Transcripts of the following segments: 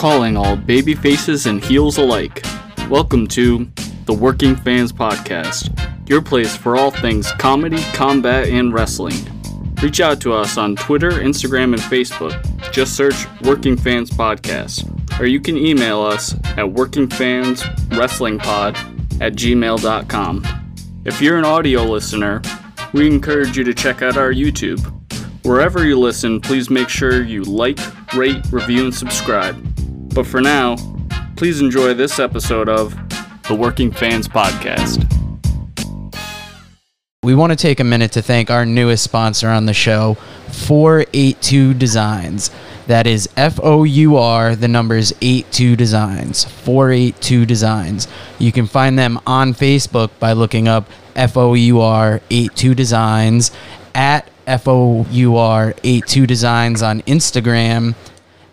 calling all baby faces and heels alike. Welcome to the Working Fans Podcast, your place for all things comedy, combat, and wrestling. Reach out to us on Twitter, Instagram, and Facebook. Just search Working Fans Podcast. Or you can email us at workingfanswrestlingpod at gmail.com. If you're an audio listener, we encourage you to check out our YouTube. Wherever you listen, please make sure you like, rate, review, and subscribe. But for now, please enjoy this episode of the Working Fans Podcast. We want to take a minute to thank our newest sponsor on the show, 482 Designs. That is F O U R, the numbers 82 Designs. 482 Designs. You can find them on Facebook by looking up F O U R 82 Designs, at F O U R 82 Designs on Instagram.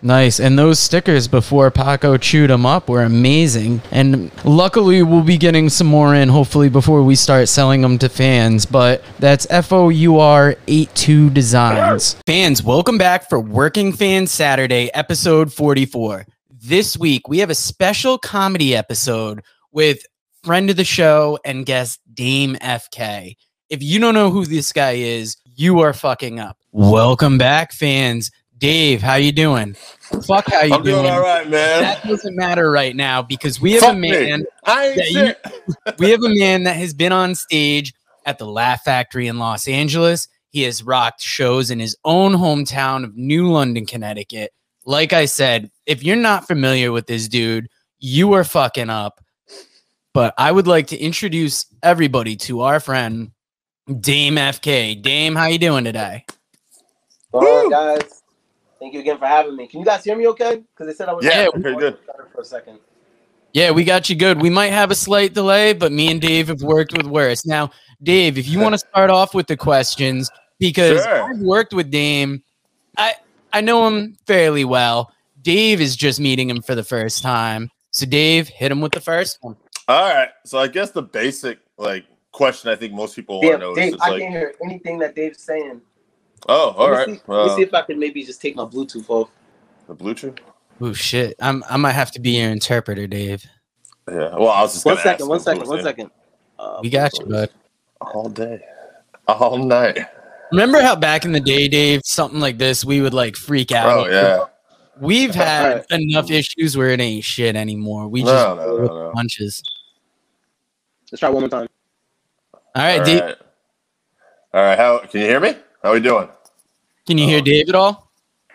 Nice. And those stickers before Paco chewed them up were amazing. And luckily, we'll be getting some more in hopefully before we start selling them to fans. But that's F O U R 82 Designs. Fans, welcome back for Working Fans Saturday, episode 44. This week, we have a special comedy episode with friend of the show and guest Dame FK. If you don't know who this guy is, you are fucking up. Welcome back, fans. Dave, how you doing? Fuck how you doing? I'm doing all right, man. That doesn't matter right now because we have Fuck a man. me. I ain't that shit. we have a man that has been on stage at the Laugh Factory in Los Angeles. He has rocked shows in his own hometown of New London, Connecticut. Like I said, if you're not familiar with this dude, you are fucking up. But I would like to introduce everybody to our friend Dame FK. Dame, how you doing today? All right, guys. Thank you again for having me. Can you guys hear me okay? Because they said I was Yeah, I okay, good. for a second. Yeah, we got you good. We might have a slight delay, but me and Dave have worked with worse. Now, Dave, if you want to start off with the questions, because Sure. I've worked with Dame, I I know him fairly well. Dave is just meeting him for the first time. So, Dave, hit him with the first one. All right. So I guess the basic like question I think most people want to know is Dave, just I like, can't hear anything that Dave's saying. Oh, all let right. Me see, let me Uh, see if I can maybe just take my Bluetooth off. the Bluetooth. Oh shit! I'm I might have to be your interpreter, Dave. Yeah. Well, I was just One gonna ask one him second, who one was second. Uh, We got you, bud. All day, all night. Remember how back in the day, Dave, something like this, we would like freak out. Oh yeah. We've had Alright. enough issues where it ain't shit anymore. We No, just no, no, roll no. punches. Let's try one more time. All right, All Dave. right. All right. How can you hear me? How we doing? Can you hear Oh. Dave at all?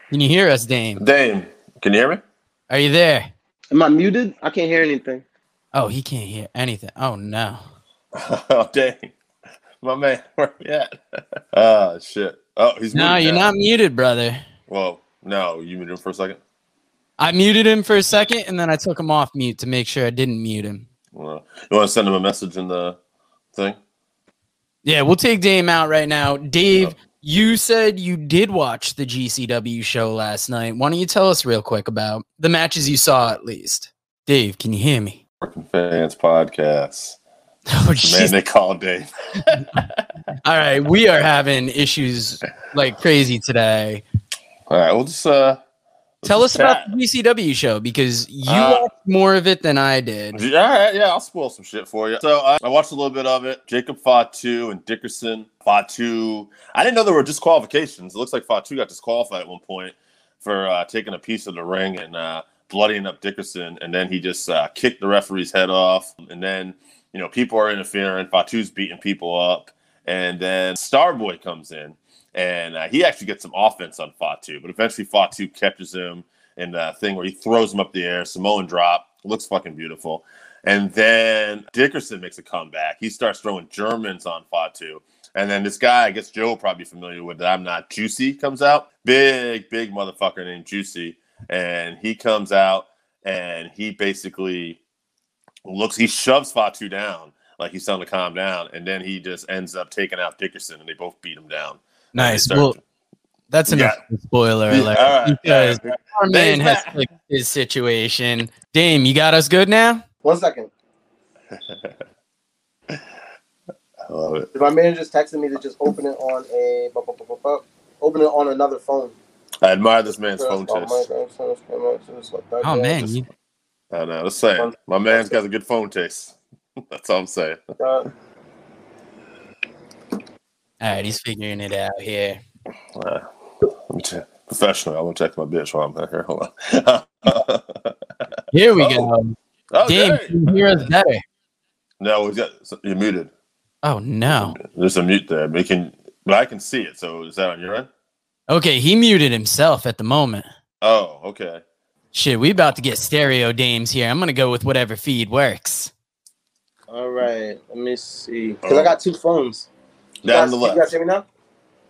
Can you hear us, Dame? Dame, can you hear me? Are you there? Am I muted? I can't hear anything. Oh, he can't hear anything. Oh no. oh dang, my man, where you at? Ah shit. Oh, he's No, you're now. not muted, brother. Well, no, you muted him for a second. I muted him for a second and then I took him off mute to make sure I didn't mute him. Well, you want to send him a message in the thing? Yeah, we'll take Dame out right now. Dave, Oh. You said you did watch the GCW show last night. Why don't you tell us real quick about the matches you saw at least? Dave, can you hear me? Working Fans Podcast. Oh, man they call Dave. All right, we are having issues like crazy today. All right, we'll just uh Tell us about the GCW show because you Uh, watched more of it than I did. Yeah, yeah, I'll spoil some shit for you. So I, I watched a little bit of it. Jacob Fatu and Dickerson. Fatu. I didn't know there were disqualifications. It looks like Fatu got disqualified at one point for uh, taking a piece of the ring and uh, bloodying up Dickerson, and then he just uh, kicked the referee's head off. And then you know people are interfering. Fatu's beating people up, and then Starboy comes in, and uh, he actually gets some offense on Fatu, but eventually Fatu catches him in the thing where he throws him up the air, Samoan drop. Looks fucking beautiful. And then Dickerson makes a comeback. He starts throwing Germans on Fatu. And then this guy, I guess Joe will probably be familiar with that. I'm not Juicy comes out. Big, big motherfucker named Juicy. And he comes out and he basically looks, he shoves Fatu down. Like he's telling to calm down, and then he just ends up taking out Dickerson, and they both beat him down. Nice. start- Well, that's enough Yeah. spoiler Yeah, alert. all right, because yeah. our man has fixed his situation. Dame, you got us good now? One second. I love it. My manager's texting me to just open it on a bu- bu- bu- bu- bu- open it on another phone. I admire this man's phone test. Oh, oh man, you, I know. Let's say my man's got a good phone taste. That's all I'm saying. All right, he's figuring it out here. Uh, let me check. Professional. I'm gonna check my bitch while I'm here. Hold on. Here we Oh. go. oh, Dame, Dave. can you hear us better? No, we got you're muted. Oh no. There's a mute there. We can, but I can see it. So is that on your end? Okay, he muted himself at the moment. Oh, okay. Shit, we about to get stereo dames here. I'm gonna go with whatever feed works. all right, let me see. Because I got two phones. You Down guys, the You guys hear me now?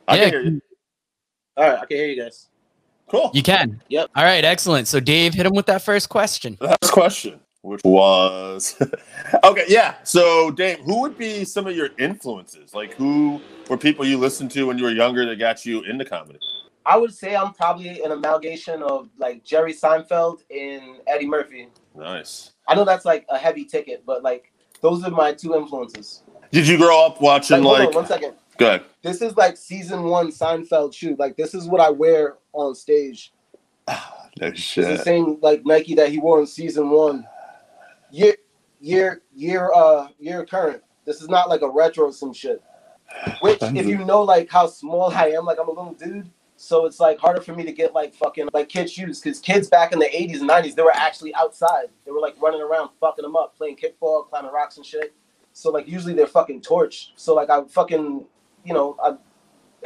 I Yeah, can hear you. All right, I can hear you guys. Cool. You can. Yep. All right, excellent. So Dave, hit him with that first question. The Last question, which was okay. Yeah. So, Dave, who would be some of your influences? Like, who were people you listened to when you were younger that got you into comedy? I would say I'm probably an amalgamation of like Jerry Seinfeld and Eddie Murphy. Nice. I know that's like a heavy ticket, but like those are my two influences. Did you grow up Like, watching hold like? on one second. Go ahead. This is like season one Seinfeld shoe. Like this is what I wear on stage. Ah, no It's the same like Nike that he wore in season one. Year, year, year, uh, year current. This is not like a retro some shit. Which, if you know like how small I am, like I'm a little dude, so it's like harder for me to get like fucking like kid shoes because kids back in the 80s and 90s they were actually outside. They were like running around fucking them up, playing kickball, climbing rocks and shit. So like usually they're fucking torched. So like I fucking you know I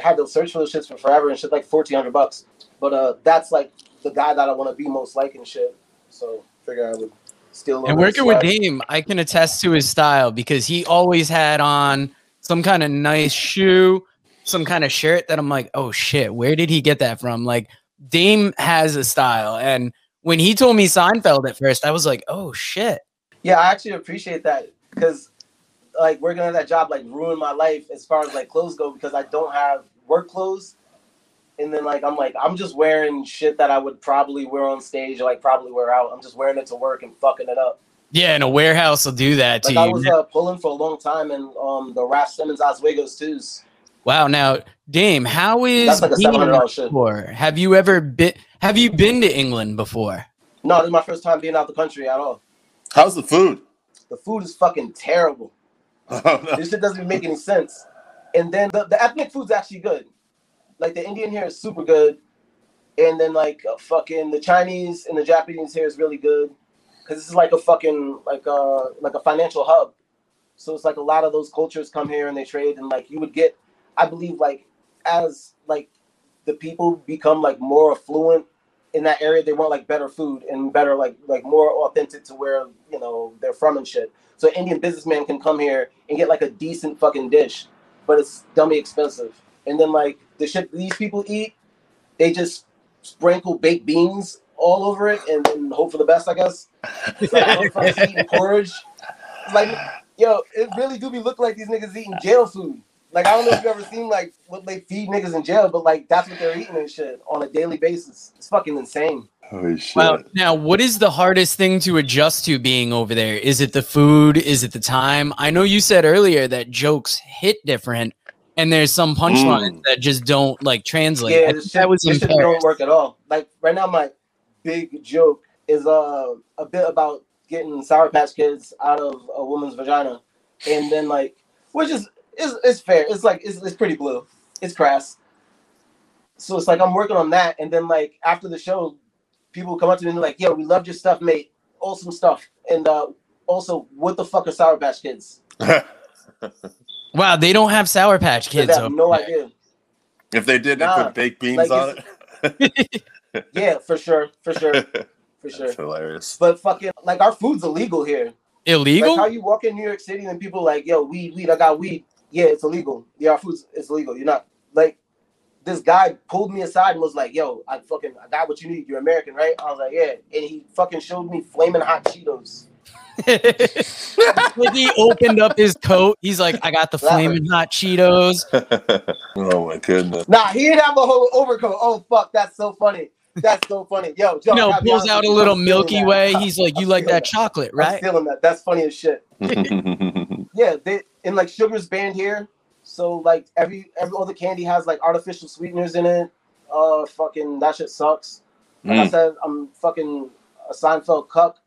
had to search for those shits for forever and shit like fourteen hundred bucks. But uh that's like the guy that I want to be most like and shit. So figure I would steal. And working with. Dame, I can attest to his style because he always had on some kind of nice shoe, some kind of shirt that I'm like, oh shit, where did he get that from? Like Dame has a style. And when he told me Seinfeld at first, I was like, oh shit. Yeah, I actually appreciate that because like working at that job like ruined my life as far as like clothes go because I don't have work clothes. And then like I'm like I'm just wearing shit that I would probably wear on stage or like probably wear out. I'm just wearing it to work and fucking it up. Yeah, and a warehouse will do that to Like I you. was uh, pulling for a long time in um the Raf Simons Ozweego's twos. wow. Now, Dame, how is That's like a being seven hundred dollars shit. before? Have you ever been have you been to England before? No, this is my first time being out the country at all. How's the food? The food is fucking terrible. Oh. This shit doesn't make any sense. And then the, the ethnic food's actually good. Like the Indian here is super good. And then like uh, fucking the Chinese and the Japanese here is really good. Cause this is like a fucking like a like a financial hub. So it's like a lot of those cultures come here and they trade and like you would get I believe like as like the people become like more affluent in that area, they want like better food and better like like more authentic to where you know they're from and shit. So an Indian businessman can come here and get like a decent fucking dish, but it's dummy expensive. And then like the shit these people eat, they just sprinkle baked beans all over it and then hope for the best, I guess. It's like motherfuckers eating porridge. It's like, yo, it really do be look like these niggas eating jail food. Like I don't know if you ever seen like what they feed niggas in jail, but like that's what they're eating and shit on a daily basis. It's fucking insane. Holy shit. Well, now, what is the hardest thing to adjust to being over there? Is it the food? Is it the time? I know you said earlier that jokes hit different, and there's some punchlines Mm. that just don't like translate. Yeah, this shit, that was this in shit don't work at all. Like right now, my big joke is uh, a bit about getting Sour Patch Kids out of a woman's vagina, and then like, which is is it's fair. It's like it's, it's pretty blue. It's crass. So it's like I'm working on that, and then like after the show, people come up to me and they're like, "Yo, we loved your stuff, mate. Awesome stuff." And uh, also, what the fuck are Sour Patch Kids? Wow, they don't have Sour Patch They Kids. have no there. idea. if they did, they Nah, put baked beans like on it. Yeah, for sure, for sure, for sure. That's hilarious. But fucking like our food's illegal here. Illegal? Like how you walk in New York City and people like, yo, weed, weed, I got weed. Yeah, it's illegal. Yeah, our food's it's illegal. You're not like this guy pulled me aside and was like, yo, I fucking I got what you need. You're American, right? I was like, yeah. And he fucking showed me flaming hot Cheetos. like he opened up his coat. He's like, I got the flaming hot Cheetos. oh my goodness. Nah, he didn't have a whole overcoat. Oh fuck, that's so funny. That's so funny. Yo, Joe, You know, I gotta be pulls out a little I'm stealing Milky that. Way. He's like, I'm You like stealing that chocolate, right? I'm right? stealing that. That's funny as shit. Yeah, they in like sugar's banned here. So like every every other candy has like artificial sweeteners in it. Uh fucking that shit sucks. Like I Mm. said, I'm fucking a Seinfeld cuck.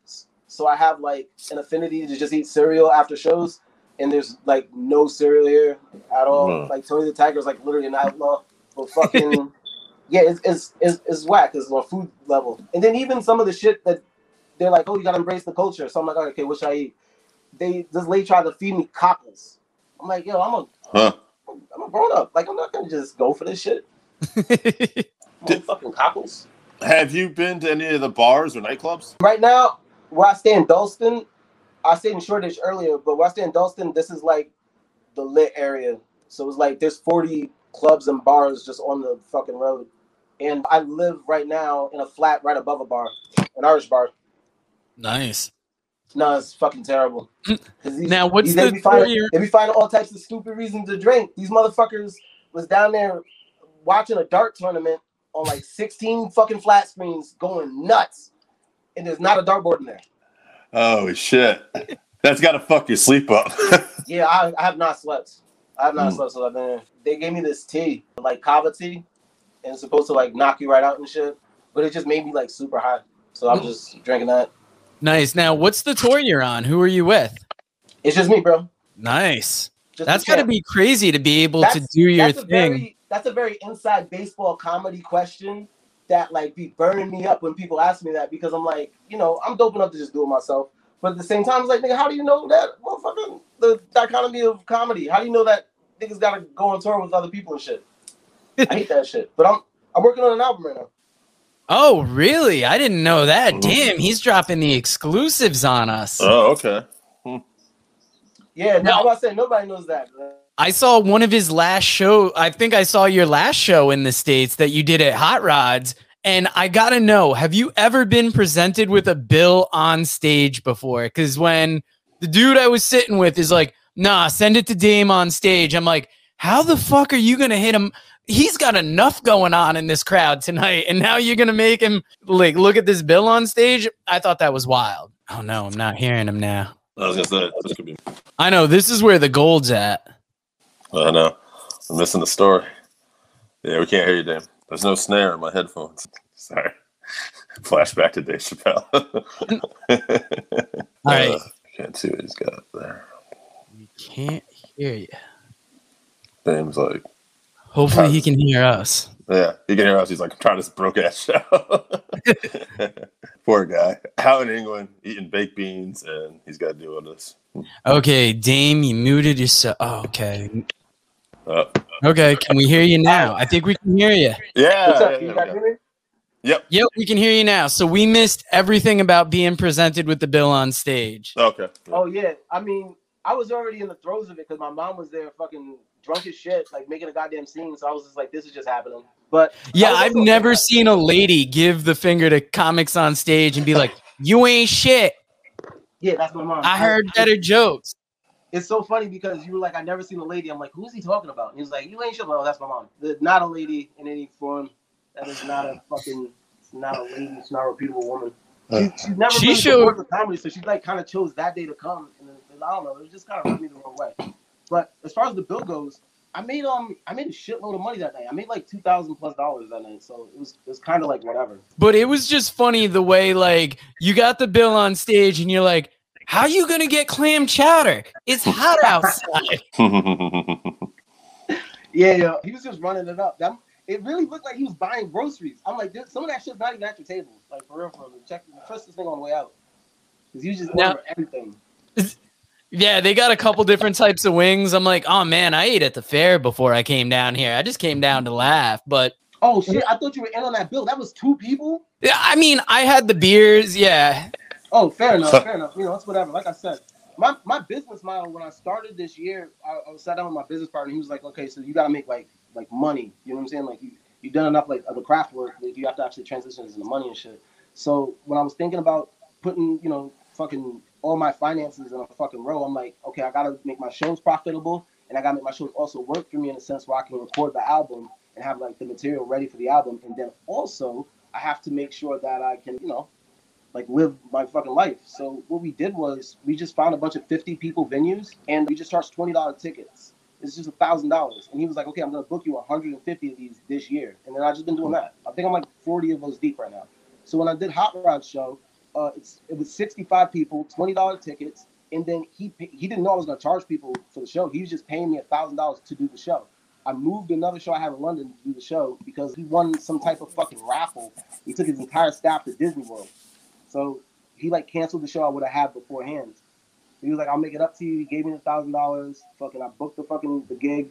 So I have like an affinity to just eat cereal after shows. And there's like no cereal here at all. Mm. Like Tony the Tiger is like literally an outlaw. But fucking yeah, it's it's it's, it's whack. It's on food level. And then even some of the shit that they're like, oh, you gotta embrace the culture. So I'm like, okay, what should I eat? They this lady tried to feed me cockles. I'm like, yo, I'm a Huh. I'm a grown up. Like I'm not gonna just go for this shit. Did- fucking cockles. Have you been to any of the bars or nightclubs? Right now, where I stay in Dalston, I stayed in Shoreditch earlier, but where I stay in Dalston, this is like the lit area. So it's like there's 40 clubs and bars just on the fucking road. And I live right now in a flat right above a bar, an Irish bar. nice. No, it's fucking terrible. these- Now, what's these- they the be finding, story- they be finding all types of stupid reasons to drink. These motherfuckers was down there watching a dart tournament on like 16 fucking flat screens, going nuts, and there's not a dartboard in there. Oh shit. That's gotta fuck your sleep up. Yeah, I, I have not slept. I have not Mm. slept So I've been there. They gave me this tea, like kava tea, and it's supposed to like knock you right out and shit. But it just made me like super high. So I'm just drinking that. Nice. Now, what's the tour you're on? Who are you with? It's just me, bro. Nice. Just That's got to be crazy to be able to do your that's thing. Very, that's a very inside baseball comedy question that like be burning me up when people ask me that because I'm like, you know, I'm dope enough to just do it myself. But at the same time, it's like, nigga, how do you know that motherfucking the dichotomy of comedy? How do you know that niggas gotta go on tour with other people and shit? I hate that shit. But I'm I'm working on an album right now. Oh, really? I didn't know that. Mhm. Damn, he's dropping the exclusives on us. oh, okay. Yeah, no, No. I'm about to say nobody knows that. man. I saw one of his last show. I think I saw your last show in the states that you did at Hot Rods. And I gotta know, have you ever been presented with a bill on stage before? Because when the dude I was sitting with is like, "Nah, send it to Dame on stage," I'm like, "How the fuck are you gonna hit him?" He's got enough going on in this crowd tonight, and now you're gonna make him like look at this bill on stage. I thought that was wild. Oh no, I'm not hearing him now. I was gonna say this could be I know this is where the gold's at. I know. I'm missing the story. Yeah, we can't hear you, Dan. There's no snare in my headphones. Sorry. Flashback to Dave Chappelle. All right. Uh, can't see what he's got there. We can't hear you. Dame's like, Hopefully he can hear us. yeah, he can hear us. He's like, I'm trying this broke ass show. Poor guy. Out in England, eating baked beans, and he's got to deal with this. Okay, Dame, you muted yourself. Oh, okay. Uh, Okay, can we hear you now? I think we can hear you. yeah. What's up? yeah, You guys hear me? Yep. Yep, we can hear you now. So we missed everything about being presented with the bill on stage. Okay. Oh yeah. I mean, I was already in the throes of it because my mom was there fucking drunk as shit, like making a goddamn scene. So I was just like, this is just happening. But Yeah, I was I've never seen a lady give the finger to comics on stage and be like, "You ain't shit." Yeah, that's my mom. I heard better jokes. It's so funny because you were like, I never seen a lady. I'm like, who's he talking about? And he was like, you ain't shit." Well, that's my mom. Not a lady in any form. That is not a fucking. Not a lady. It's not a reputable woman. Uh, she, she's never She really showed- supported the comedy, so she like kind of chose that day to come. And, and I don't know. It was just kind of rubbed me the wrong way. But as far as the bill goes, I made um I made a shitload of money that night. I made like two thousand plus dollars that night. So it was it was kind of like whatever. But it was just funny the way like you got the bill on stage and you're like, "How you gonna get clam chowder? It's hot outside." Yeah, yeah. He was just running it up. That it really looked like he was buying groceries. I'm like, dude, some of that shit's not even at your table. Like for real, for real. Check trust this thing on the way out. Because you just Now- order everything. Yeah, they got a couple different types of wings. I'm like, oh man, I ate at the fair before I came down here. I just came down to laugh. But Oh shit! I thought you were in on that bill. That was two people. yeah, I mean, I had the beers. Yeah. Oh, fair enough. fair enough. You know, it's whatever. Like I said, my my business model when I started this year, I, I was sat down with my business partner. He was like, okay, so you got to make like like money. You know what I'm saying? Like you you've done enough like of the craft work. Like you have to actually transition into money and shit. So when I was thinking about putting, you know, fucking all my finances in a fucking row. I'm like, okay, I gotta make my shows profitable, and I gotta make my shows also work for me in a sense where I can record the album and have like the material ready for the album, and then also I have to make sure that I can, you know, like live my fucking life. So what we did was we just found a bunch of 50 people venues, and we just charged twenty dollar tickets. It's just a thousand dollars, and he was like, okay, I'm gonna book you 150 of these this year, and then I just been doing that. I think I'm like 40 of those deep right now. So when I did Hot Rod show, uh, it was 65 people, twenty dollar tickets, and then he he didn't know I was gonna charge people for the show. He was just paying me a thousand dollars to do the show. I moved another show I have in London to do the show because he won some type of fucking raffle. He took his entire staff to Disney World, so he like canceled the show I would have had beforehand. He was like, "I'll make it up to you." He gave me thousand dollars. Fucking, I booked the fucking the gig.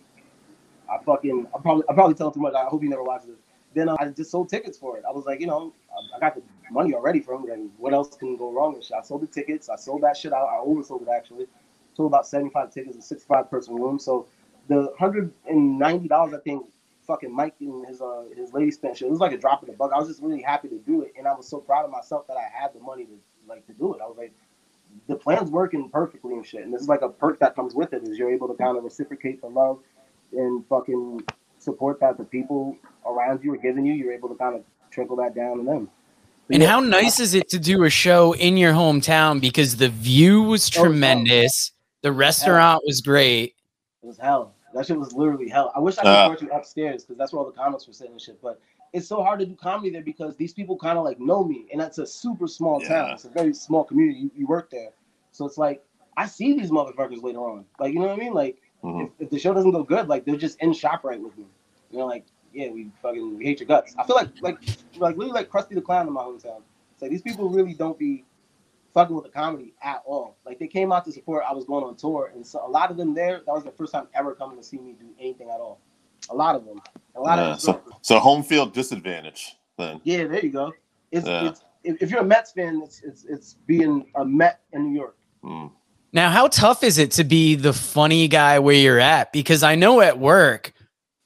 I fucking, I probably, I probably tell him too much. I hope he never watches this. Then uh, I just sold tickets for it. I was like, you know, I, I got the money already from it. And what else can go wrong shit? I sold the tickets. I sold that shit out. I oversold it actually. Sold about 75 tickets, a 65 person room. So the $190, I think, fucking Mike and his uh, his lady spent shit. It was like a drop in the bucket. I was just really happy to do it. And I was so proud of myself that I had the money to like to do it. I was like, the plan's working perfectly and shit. And this is like a perk that comes with it is you're able to kind of reciprocate the love and fucking support that the people around you are giving you, you're able to kind of trickle that down to them. But And yeah, how nice is it to do a show in your hometown because the view was hell. tremendous, the restaurant was great. It was hell. That shit was literally hell. I wish I could Uh. report you upstairs because that's where all the comics were sitting and shit. But it's so hard to do comedy there because these people kind of like know me, and that's a super small town. It's a very small community. You, you work there, so it's like I see these motherfuckers later on. Like you know what I mean? Like Mhm. if, if the show doesn't go good, like they're just in shop right with me. You know, like yeah, we fucking we hate your guts. I feel like like like literally like Krusty the Clown in my hometown. It's like these people really don't be fucking with the comedy at all. Like they came out to support. I was going on tour, and so a lot of them there. That was the first time ever coming to see me do anything at all. A lot of them. A lot Yeah, of so, so home field disadvantage then. yeah. There you go. It's, Yeah. it's if, if you're a Mets fan, it's, it's it's being a Met in New York. Mm. Now, how tough is it to be the funny guy where you're at? Because I know at work,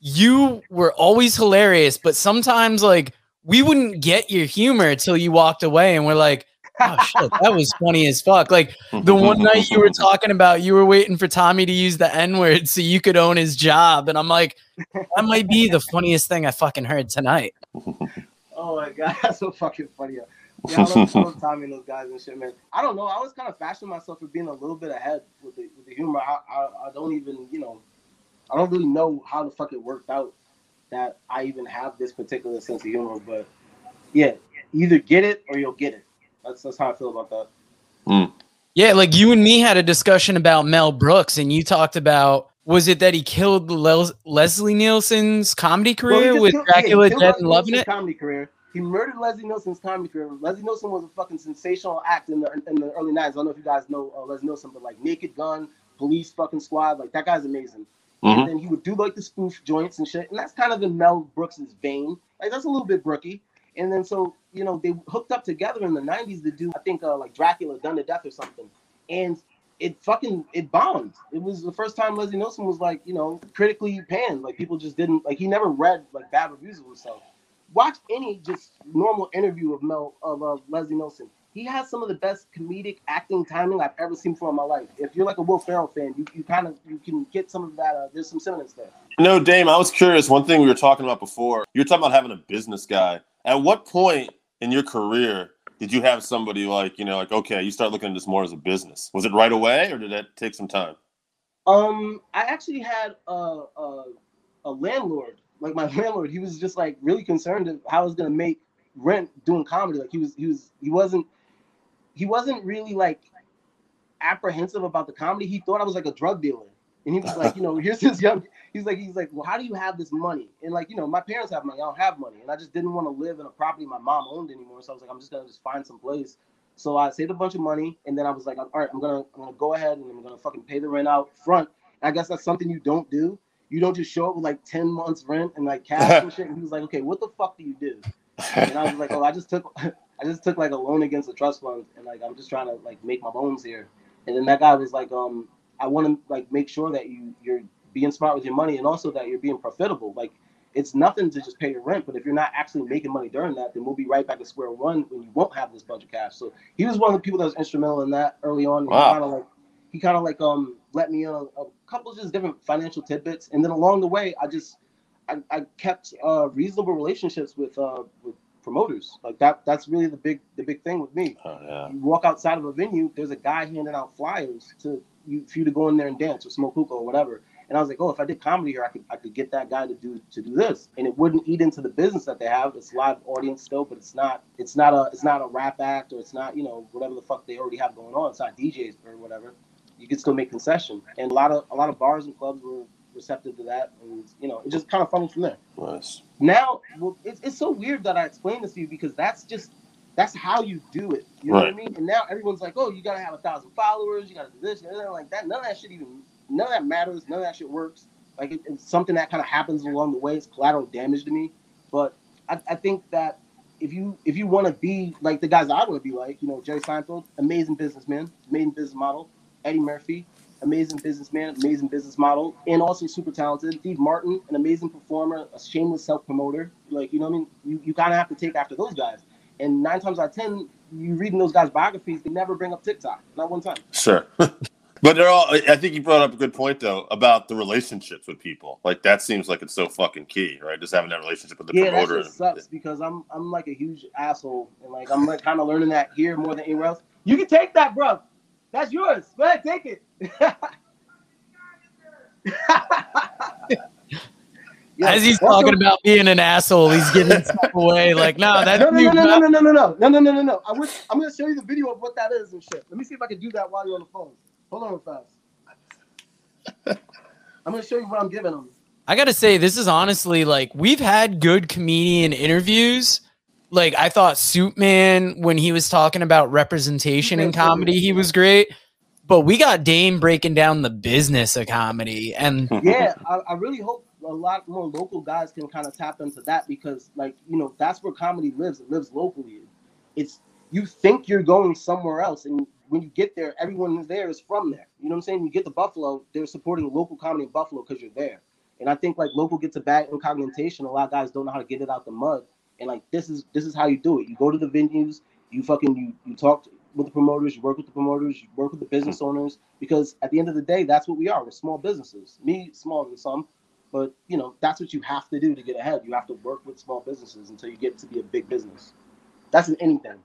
you were always hilarious, but sometimes like we wouldn't get your humor until you walked away and we're like, oh shit, that was funny as fuck. Like the one night you were talking about you were waiting for Tommy to use the N word so you could own his job. And I'm like, that might be the funniest thing I fucking heard tonight. Oh my god, that's so fucking funny. Yeah, I love, I love Tommy and those guys and shit, man. I don't know. I always kind of fashion myself for being a little bit ahead with the with the humor. I, I I don't even you know, I don't really know how the fuck it worked out that I even have this particular sense of humor. But yeah, either get it or you'll get it. That's that's how I feel about that. Mm. Yeah, like you and me had a discussion about Mel Brooks, and you talked about was it that he killed Les- Leslie Nielsen's comedy career just with killed- Dracula killed Dead Leslie and Loving Nielsen's It? Comedy career. He murdered Leslie Nielsen's comedy career. Leslie Nielsen was a fucking sensational act in the in the early '90s. I don't know if you guys know uh, Leslie Nielsen, but like Naked Gun, Police fucking Squad, like that guy's amazing. Mhm. And then he would do like the spoof joints and shit, and that's kind of in Mel Brooks's vein. Like that's a little bit brooky. And then so you know they hooked up together in the '90s to do I think uh, like Dracula Done to Death or something, and it fucking it bombed. It was the first time Leslie Nielsen was like you know critically panned. Like people just didn't like he never read like bad reviews of himself. Watch any just normal interview of Mel of uh, Leslie Nielsen. He has some of the best comedic acting timing I've ever seen for in my life. If you're like a Will Ferrell fan, you, you kind of you can get some of that. Uh, there's some synonyms there. No, Dame, I was curious. One thing we were talking about before, you were talking about having a business guy. At what point in your career did you have somebody like, you know, like, okay, you start looking at this more as a business? Was it right away or did that take some time? Um, I actually had a, a a landlord, like my landlord. He was just like really concerned of how I was gonna make rent doing comedy. Like he was, he was, he wasn't, he wasn't really like apprehensive about the comedy. He thought I was like a drug dealer, and he was like, you know, here's this young. He's like, he's like, well, how do you have this money? And like, you know, my parents have money. I don't have money, and I just didn't want to live in a property my mom owned anymore. So I was like, I'm just gonna just find some place. So I saved a bunch of money, and then I was like, all right, I'm gonna, I'm gonna go ahead and I'm gonna fucking pay the rent out front. And I guess that's something you don't do. You don't just show up with like 10 months rent and like cash and shit. And he was like, okay, what the fuck do you do? And I was like, oh, I just took, I just took like a loan against a trust fund, and like I'm just trying to like make my bones here. And then that guy was like, um, I want to like make sure that you you're being smart with your money, and also that you're being profitable. Like it's nothing to just pay your rent. But if you're not actually making money during that, then we'll be right back to square one when you won't have this bunch of cash. So he was one of the people that was instrumental in that early on. Wow. He kind of like he kind of like um let me in a, a couple of just different financial tidbits, and then along the way, I just I, I kept uh, reasonable relationships with uh, with promoters. Like that that's really the big the big thing with me. Oh, yeah. You walk outside of a venue, there's a guy handing out flyers to you for you to go in there and dance or smoke hookah or whatever. And I was like, oh, if I did comedy here, I could I could get that guy to do to do this, and it wouldn't eat into the business that they have. It's live audience still, but it's not it's not a it's not a rap act or it's not you know whatever the fuck they already have going on. It's not DJs or whatever. You can still make concession, and a lot of a lot of bars and clubs were receptive to that, and you know it just kind of funneled from there. Nice. now well, it's, it's so weird that i explained this to you because that's just that's how you do it. You know what i mean? And now everyone's like oh you gotta have a thousand followers you gotta do this and like that none of that shit even none of that matters none of that shit works. Like it, it's something that kind of happens along the way. It's collateral damage to me. But i, I think that if you if you want to be like the guys i want to be like you know jerry seinfeld amazing businessman amazing business model eddie murphy amazing businessman, amazing business model, and also super talented. Steve Martin, an amazing performer, a shameless self promoter. Like, you know what I mean? You, you kind of have to take after those guys. And nine times out of 10, you reading those guys' biographies, they never bring up TikTok, not one time. Sure. but they're all, I think you brought up a good point, though, about the relationships with people. Like, that seems like it's so fucking key, right? Just having that relationship with the yeah, promoter. just sucks because I'm I'm like a huge asshole, and like I'm like kind of learning that here more than anywhere else. You can take that, bro. That's yours. Go ahead, take it. As he's talking about being an asshole, he's giving stuff away. Like, no, that's no, no, no, no, no, no, no, no, no, no, no, no, no. I wish I'm gonna show you the video of what that is and shit. Let me see if I can do that while you're on the phone. Hold on fast. I'm gonna show you what I'm giving them. I gotta say, this is honestly like we've had good comedian interviews. Like I thought Suit Man when he was talking about representation in comedy, he was great. But we got Dame breaking down the business of comedy, and Yeah, I, I really hope a lot more local guys can kind of tap into that because, like, you know, that's where comedy lives. It lives locally. It's you think you're going somewhere else, and when you get there, everyone there is from there. You know what I'm saying? You get to Buffalo, they're supporting local comedy in Buffalo because you're there. And I think like local gets a bad incognition. A lot of guys don't know how to get it out the mud. And like this is this is how you do it. You go to the venues, you fucking you you talk with the promoters, you work with the promoters, you work with the business owners. Because at the end of the day, that's what we are. We're small businesses. Me smaller than some, but you know that's what you have to do to get ahead. You have to work with small businesses until you get to be a big business. That's in anything.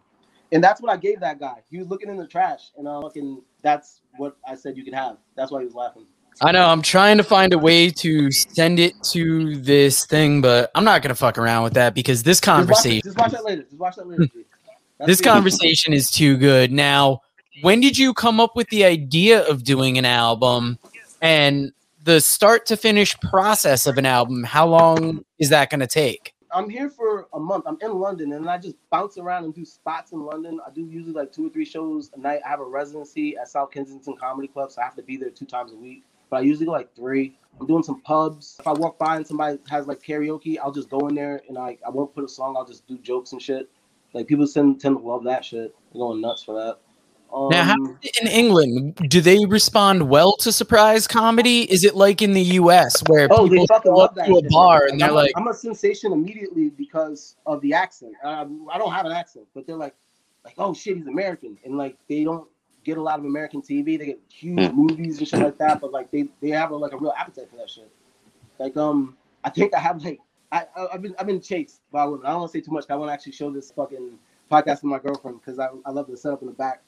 And that's what I gave that guy. He was looking in the trash, and uh, fucking that's what I said you could have. That's why he was laughing. I know I'm trying to find a way to send it to this thing, but I'm not gonna fuck around with that because this Just watch, it- conversation, just watch that later. Just watch that later. Hmm. G. This conversation is too good. Now, when did you come up with the idea of doing an album, and the start to finish process of an album? How long is that gonna take? I'm here for a month. I'm in London and I just bounce around and do spots in London. I do usually like two or three shows a night. I have a residency at South Kensington Comedy Club, so I have to be there two times a week. But I usually go like three. I'm doing some pubs. If I walk by and somebody has like karaoke, I'll just go in there and I, I won't put a song. I'll just do jokes and shit. Like people tend, tend to love that shit. They're going nuts for that. Um, Now, how in England do they respond well to surprise comedy? Is it like in the U.S. where Oh, people go up to a shit. bar and they're I'm, like, I'm a sensation immediately because of the accent. Um, I don't have an accent, but they're like, like, oh shit, he's American, and like they don't get a lot of American TV. They get huge movies and shit like that, but like they they have a, like a real appetite for that shit. Like um, I think I have like I I- I've been I've been chased by women. I don't want to say too much. 'cause I want to actually show this fucking podcast to my girlfriend because I I love the setup in the back.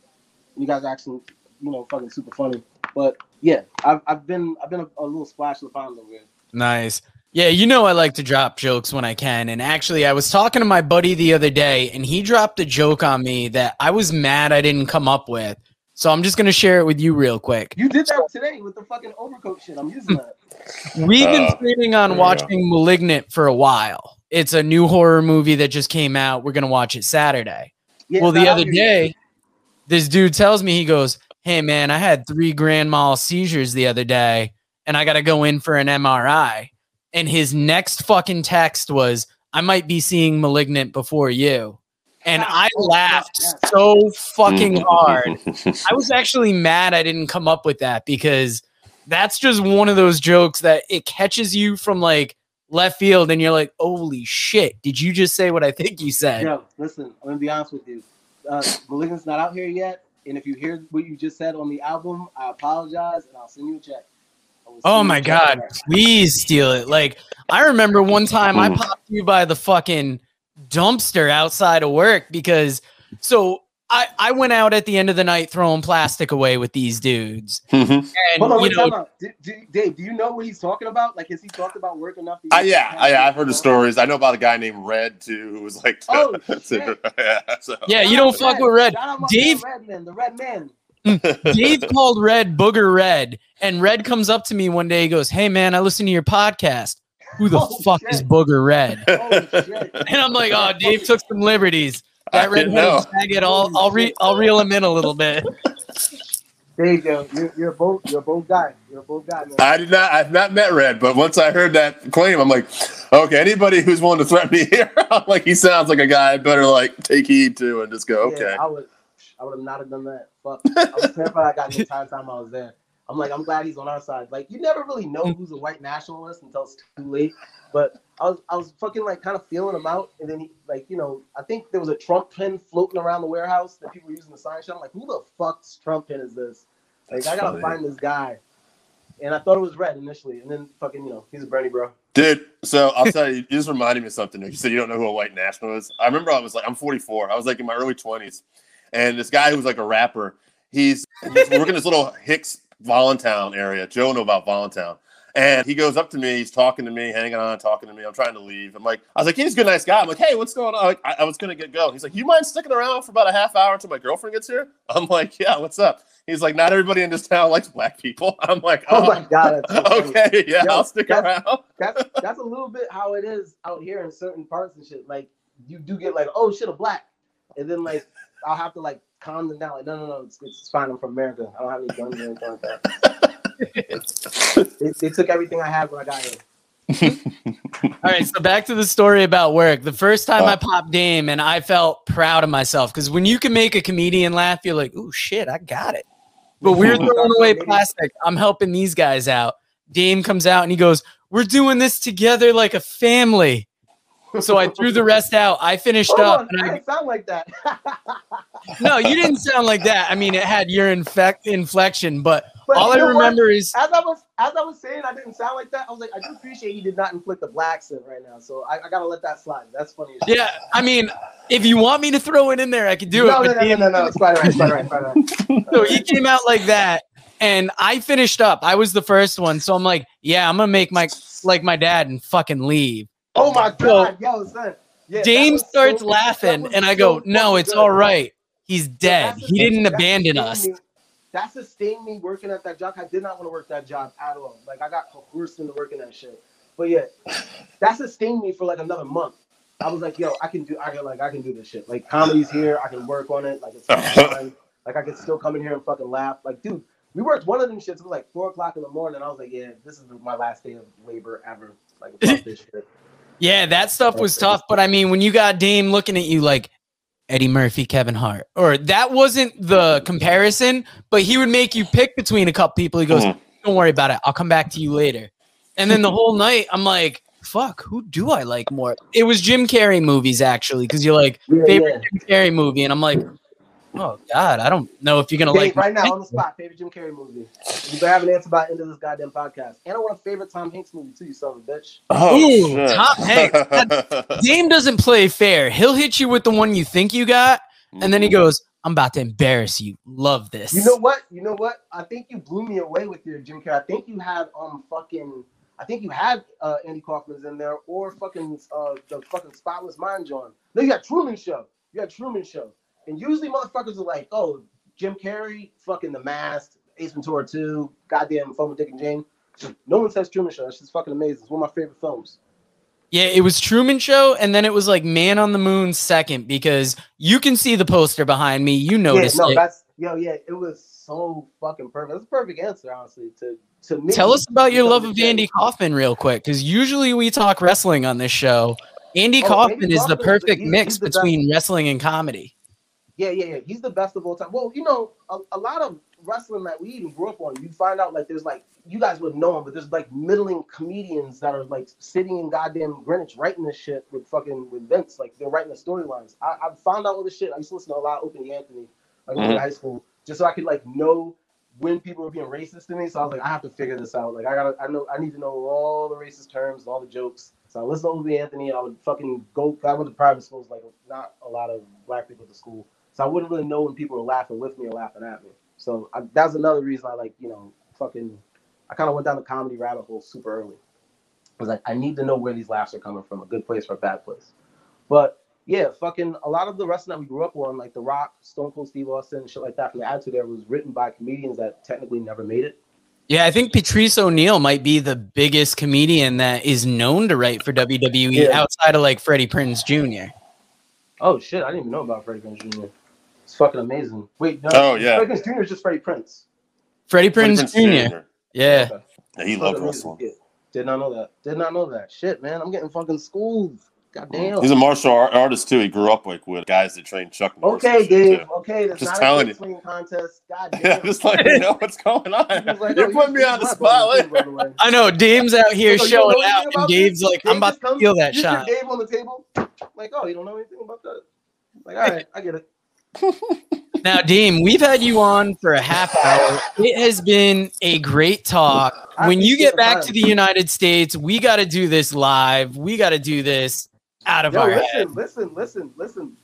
You guys are actually you know fucking super funny. But yeah, I've I've been I've been a, a little splash of the pond over here. Nice. Yeah, you know I like to drop jokes when I can. And actually, I was talking to my buddy the other day, and he dropped a joke on me that I was mad I didn't come up with. So I'm just gonna share it with you real quick. You did that today with the fucking overcoat shit. I'm using that. We've been Uh, planning on watching *Malignant* for a while. It's a new horror movie that just came out. We're gonna watch it Saturday. Yeah, well, the other I'll day, this dude tells me he goes, "Hey man, I had three grand mal seizures the other day, and I got to go in for an MRI." And his next fucking text was, "I might be seeing *Malignant* before you," and I laughed so fucking hard. I was actually mad I didn't come up with that because that's just one of those jokes that it catches you from like left field, and you're like, "Holy shit! Did you just say what I think you said?" Yo, listen, I'm gonna be honest with you. Uh, Malignant's not out here yet, and if you hear what you just said on the album, I apologize, and I'll send you a check. I will send Oh my a check god, please steal it. Like I remember one time I Mm. popped you by the fucking dumpster outside of work because so I, I went out at the end of the night throwing plastic away with these dudes. Mhm. And Hold on, you wait, know, time out. D- d- Dave, do you know what he's talking about? Like, has he talked about work enough? to Uh, yeah, that? yeah, I've heard the stories. I know about a guy named Red too, who was like, Oh, shit. yeah, so. yeah, you don't out fuck with red. Shout out my Dave- Red man, the red man. Dave called Red Booger Red, and Red comes up to me one day. He goes, "Hey man, I listen to your podcast. Who the Oh, fuck shit. is Booger Red?" Holy oh, shit. And I'm like, "Oh, Dave took some liberties." I That didn't red know. faggot. I'll I'll re I'll reel him in a little bit. Dave, yo, you're, you're both you're both guy. You're both guy, man. I did not. I've not met Red, but once I heard that claim, I'm like, okay, anybody who's willing to threaten me here, I'm like, he sounds like a guy I better like take heed to and just go, Yeah, okay. I would I would have not have done that. Fuck. I was terrified I got the entire time I was there. I'm like, I'm glad he's on our side. Like, you never really know hmm. who's a white nationalist until it's too late. But I was, I was fucking like kind of feeling him out, and then he, like, you know, I think there was a Trump pin floating around the warehouse that people were using the sign shop. I'm like, who the fuck's Trump pin is this? Like, I gotta Funny. find this guy. And I thought it was red initially, and then fucking, you know, he's a Bernie bro. Dude, so I'll tell you, you just reminded me of something. You said you don't know who a white national is. I remember I was like, I'm 44. I was like in my early 20s. And this guy who was like a rapper, he's, he's working this little Hicks Voluntown area. Joe know about Voluntown. And he goes up to me, he's talking to me, hanging on, talking to me. I'm trying to leave. I'm like, I was like, he's a good, nice guy. I'm like, hey, what's going on? Like, I, I was gonna get going. He's like, you mind sticking around for about a half hour until my girlfriend gets here? I'm like, yeah, what's up? He's like, not everybody in this town likes black people. I'm like, Oh oh, my god, that's so okay, yeah, Yo, I'll stick that's- around. that's that's a little bit how it is out here in certain parts and shit. Like you do get like, oh shit, a black, and then like I'll have to like calm them down. Like no, no, no, it's, it's fine. I'm from America. I don't have any guns or anything like that. they, they took everything I had when I got here. All right, so back to the story about work. The first time Oh. I uh. popped Dame, and I felt proud of myself because when you can make a comedian laugh, you're like, "Oh shit, I got it." But we're throwing away plastic. I'm helping these guys out. Dame comes out and he goes, "We're doing this together like a family." So I threw the rest out. I finished Hold up, on, and I didn't sound like that. no, you didn't sound like that. I mean, it had your infect inflection, but, But all I know what? remember is As I was as I was saying, I didn't sound like that. I was like, I do appreciate you did not inflict a black accent right now. So I, I gotta let that slide. That's funny. as yeah. I mean, if you want me to throw it in there, I could do no, it. no, no, no, no, no, all right. It's quite all right. it's quite all right. So he came out like that, and I finished up. I was the first one, so I'm like, yeah, I'm gonna make my like my dad and fucking leave. Oh my god, yo, son. Yeah, that James was so- starts laughing, and I so go, no, it's good, all bro. He's dead. That He didn't that abandon us. me- That sustained me working at that job. I did not want to work that job at all. Like I got coerced into working that shit. But yeah, that sustained me for like another month. I was like, yo, I can do. I can like, I can do this shit. Like comedy's here. I can work on it. Like it's fine. Like I can still come in here and fucking laugh. Like, dude, we worked one of them shits. It was like four o'clock in the morning. I was like, yeah, this is my last day of labor ever. Like fuck this shit. Yeah, that stuff was tough, but I mean, when you got Dame looking at you like Eddie Murphy, Kevin Hart, or that wasn't the comparison, but he would make you pick between a couple people. He goes, Mhm. "Don't worry about it. I'll come back to you later." And then the whole night, I'm like, "Fuck, who do I like more?" It was Jim Carrey movies actually, because you're like Yeah, favorite yeah. Jim Carrey movie, and I'm like, "Oh God, I don't know if you're gonna Dave, like right now on the spot, favorite Jim Carrey movie. You better have an answer by the end of this goddamn podcast. And I want a favorite Tom Hanks movie too, you son of a bitch. Oh, Ooh, shit. Tom Hanks. Dame doesn't play fair. He'll hit you with the one you think you got, and then he goes, "I'm about to embarrass you. Love this." You know what? You know what? I think you blew me away with your Jim Carrey. I think you had um fucking. I think you had uh, Andy Kaufman's in there or fucking uh, the fucking Spotless Mind John. No, you got Truman Show. You got Truman Show. And usually motherfuckers are like, oh, Jim Carrey, fucking The Mask, Ace Ventura 2, goddamn Fun with Dick and Jane. No one says Truman Show. That's just fucking amazing. It's one of my favorite films. Yeah, it was Truman Show, and then it was like Man on the Moon second because you can see the poster behind me. You noticed yeah, no, it. that's yo, yeah, it was so fucking perfect. That's a perfect answer, honestly. To to me, Tell us about your love of Andy Kaufman real quick, because usually we talk wrestling on this show. Andy Oh, Kaufman Andy is the Kaufman the- perfect he's- mix he's the best. between wrestling and comedy. Yeah, yeah, yeah. He's the best of all time. Well, you know, a, a lot of wrestling that we even grew up on, you find out like there's like you guys wouldn't know him, but there's like middling comedians that are like sitting in goddamn Greenwich writing this shit with fucking with Vince, like they're writing the storylines. I, I found out all this shit. I used to listen to a lot of Opie Anthony, like was in mm-hmm. high school, just so I could like know when people were being racist to me. So I was like, I have to figure this out. Like I gotta, I know, I need to know all the racist terms, all the jokes. So I listened to Opie Anthony. I would fucking go. I went to private schools, like not a lot of black people at the school, so I wouldn't really know when people were laughing with me or laughing at me. So I, that's another reason I like, you know, fucking. I kind of went down the comedy rabbit hole super early. I was like, I need to know where these laughs are coming from, a good place or a bad place. But yeah, fucking a lot of the wrestling that we grew up on, like The Rock, Stone Cold Steve Austin, shit like that from the Attitude Era, was written by comedians that technically never made it. Yeah, I think Patrice O'Neill might be the biggest comedian that is known to write for WWE Yeah. outside of like Freddie Prinze Jr. Oh shit, I didn't even know about Freddie Prinze Jr. It's fucking amazing. Wait, no, Oh, yeah. Freddie Prinze Jr. is just Freddie Prinze. Freddie Freddie Prinze Prinze Jr. Yeah. Okay. Yeah, he loved wrestling. kid. Did not know that. Did not know that. Shit, man, I'm getting fucking schooled. God mm. damn. He's a martial art artist too. He grew up like with guys that trained Chuck Norris. and Okay, shit, Dave. too. Okay, that's Just not telling a you. good swinging contest. God Yeah, damn. I'm just like you know what's going on. He was like, You're oh, putting me you- on the you spot. left on the table, by the way. I know Dame's out here So you don't know showing out, anything and about Dave's this? like, I'm Dave about just to comes- steal that you shot. Dave on the table. Like, oh, you don't know anything about that? Like, all right, I get it. Now, Dame, we've had you on for a half hour. It has been a great talk. When you get back to the United States, we got to do this live. We got to do this out of Yo, our listen, head. listen, listen, listen.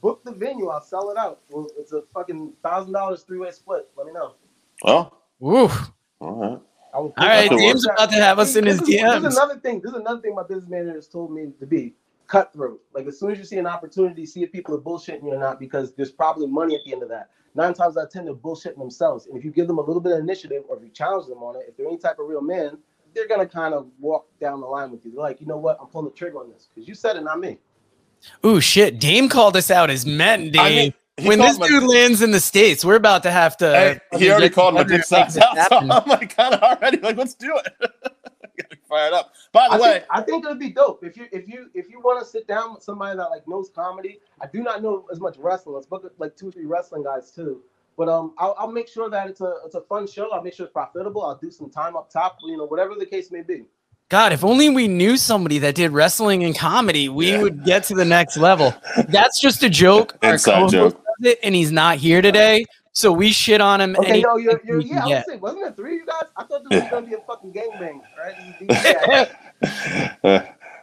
Book the venue. I'll sell it out. Well, it's a fucking thousand dollars three way split. Let me know. Well, Woo. all right. I will All right, That's Dame's about to have us in his this is, This DMs. is another thing. This is another thing my business manager has told me to be cutthroat. Like as soon as you see an opportunity, see if people are bullshitting you or not, because there's probably money at the end of that. Nine times out of ten, they're bullshitting themselves. And if you give them a little bit of initiative, or if you challenge them on it, if they're any type of real man, they're gonna kind of walk down the line with you. They're like, you know what? I'm pulling the trigger on this because you said it, not me. Ooh, shit. Dame called us out as men, Dave. I mean, when called this my- dude lands in the States, we're about to have to. Hey, he already called my dick size out. So I'm like kind of already like, let's do it. Getting fired up. By the I way, think, I think it would be dope if you if you if you want to sit down with somebody that like knows comedy. I do not know as much wrestling. Let's book like two or three wrestling guys too. But um, I'll, I'll make sure that it's a it's a fun show. I'll make sure it's profitable. I'll do some time up top. You know, whatever the case may be. God, if only we knew somebody that did wrestling and comedy, we Yeah. would get to the next level. That's just a joke. Our Inside joke. it, and he's not here today, so we shit on him. Okay, any yo, you're, you're, yeah, I was get. saying, wasn't there three of you guys? I thought this was gonna be a fucking gangbang, right? This is DJ. Uh,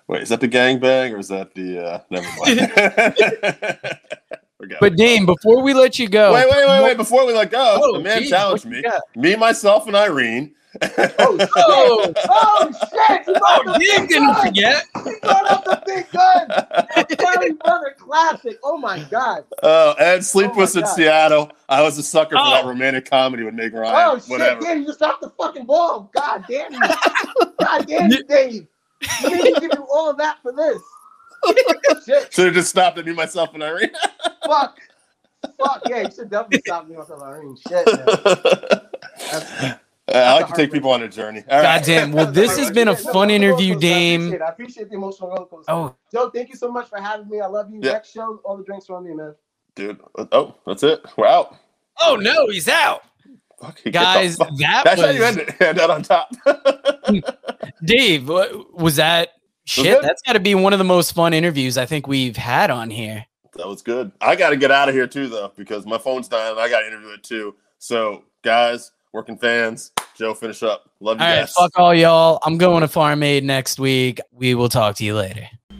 wait, is that the gangbang or is that the? uh Never mind. But it. Dame, before we let you go, wait, wait, wait, wait! Before we let go, Oh, the man geez, challenged me. Me, myself, and Irene. Oh, oh, shit. Oh, oh shit! You brought oh, the big didn't gun! forget. You brought up the big gun! Terry Brother classic. Oh my god. Oh, and Sleepless Oh in God. Seattle. I was a sucker for that Oh. romantic comedy with Meg Oh shit! whatever. Damn, you just dropped the fucking ball. God damn you! God damn you, Dave! You made me give you all of that for this. shit! Should have just stopped at me, myself, and Irene. Fuck! Fuck! Yeah, you should definitely stop me on something. Irene. Shit, man. That's- I like to take people on a journey. All right. God damn. Well, this has been a Yeah, no, fun interview, coaster. I Dame. appreciate, it. I appreciate the emotional roller coaster. Oh, Joe, thank you so much for having me. I love you. Yeah. Next show, all the drinks are on me, man. Dude. Oh, that's it. We're out. oh no, he's out, Fuck, get the guys. fuck- That That's how you was end it. Hand out on top. Dave. what- Was that shit? good. That's got to be one of the most fun interviews I think we've had on here. that was good. I got to get out of here too, though, because my phone's dying. I got to interview it too. So, guys, working fans, Joe, finish up. Love you All right, guys. fuck all y'all. I'm going to Farm Aid next week. We will talk to you later.